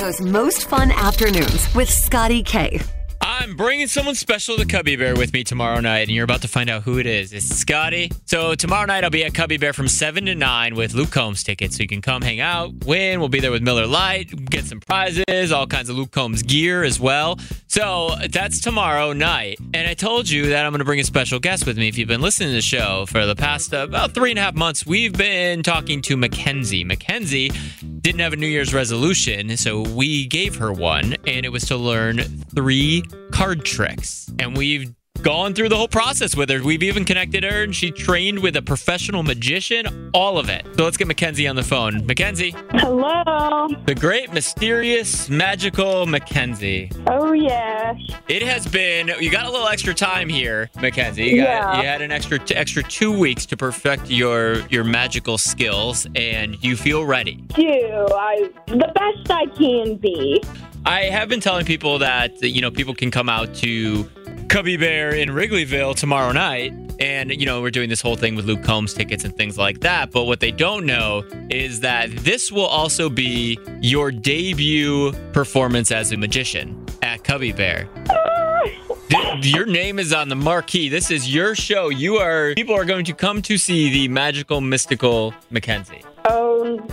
Chicago's most fun afternoons with Scotty K. I'm bringing someone special to Cubby Bear with me tomorrow night, and you're about to find out who it is. It's Scotty. So tomorrow night I'll be at Cubby Bear from seven to nine with Luke Combs tickets, so you can come hang out, win. We'll be there with Miller Lite, get some prizes, all kinds of Luke Combs gear as well. So that's tomorrow night, and I told you that I'm going to bring a special guest with me. If you've been listening to the show for the past uh, about three and a half months, we've been talking to McKenzie. McKenzie didn't have a New Year's resolution, so we gave her one, and it was to learn three card tricks. And we've gone through the whole process with her. We've even connected her, and she trained with a professional magician, all of it. So let's get McKenzie on the phone. McKenzie, Hello. the great, mysterious, magical McKenzie. Oh yeah. It has been. You got a little extra time here, McKenzie. You, got, Yeah. you had an extra extra two weeks to perfect your your magical skills, and you feel ready. Do I the best I can be. I have been telling people that you know people can come out to Cubby Bear in Wrigleyville tomorrow night, and you know we're doing this whole thing with Luke Combs tickets and things like that. But what they don't know is that this will also be your debut performance as a magician at Cubby Bear. Your name is on the marquee. This is your show. You are people are going to come to see the magical, mystical McKenzie. Oh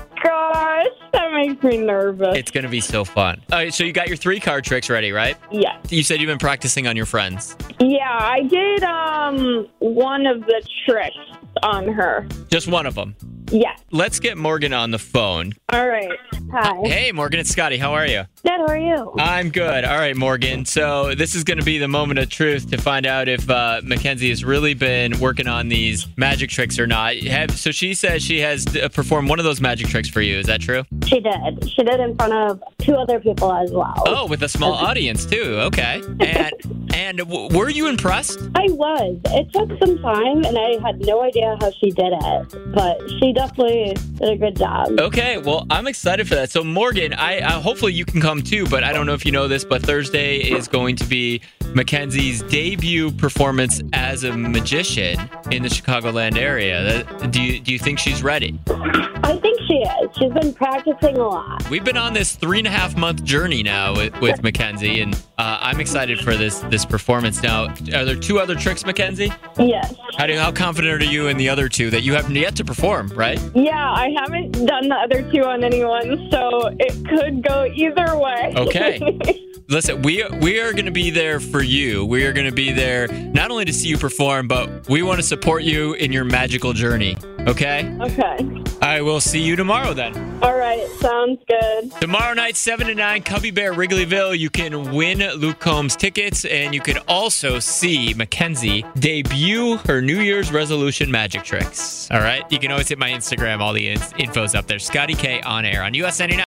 that makes me nervous. It's going to be so fun. All right, so you got your three card tricks ready, right? yes. You said you've been practicing on your friends. Yeah, I did um one of the tricks on her. Just one of them. Yes. Let's get Morgan on the phone. All right. Hi. Hey, Morgan, it's Scotty. How are you? Good, how are you? I'm good. All right, Morgan. So this is going to be the moment of truth to find out if uh, McKenzie has really been working on these magic tricks or not. Have, so she says she has uh, performed one of those magic tricks for you. Is that true? She did. She did in front of two other people as well. Oh, with a small audience too. Okay. And and w- were you impressed? I was. It took some time, and I had no idea how she did it, but she definitely did a good job. Okay, well, I'm excited for that. So, Morgan, I, I hopefully you can come too, but I don't know if you know this, but Thursday is going to be McKenzie's debut performance as a magician in the Chicagoland area. Do you do you think she's ready? I think she is. She's been practicing a lot. We've been on this three and a half month journey now with, with McKenzie, and uh, I'm excited for this this performance. Now, are there two other tricks, McKenzie? Yes. How do how confident are you in the other two that you haven't yet to perform? Right? Yeah, I haven't done the other two on anyone, so it could go either way. Okay. Listen, we we are going to be there for you. We are going to be there not only to see you perform, but we want to support you in your magical journey. Okay? okay. I will see you tomorrow then. All right, sounds good. Tomorrow night, 7 to 9, Cubby Bear Wrigleyville. You can win Luke Combs tickets, and you can also see McKenzie debut her New Year's resolution magic tricks. All right? You can always hit my Instagram. All the in- info's up there. Scotty K on air on US 99.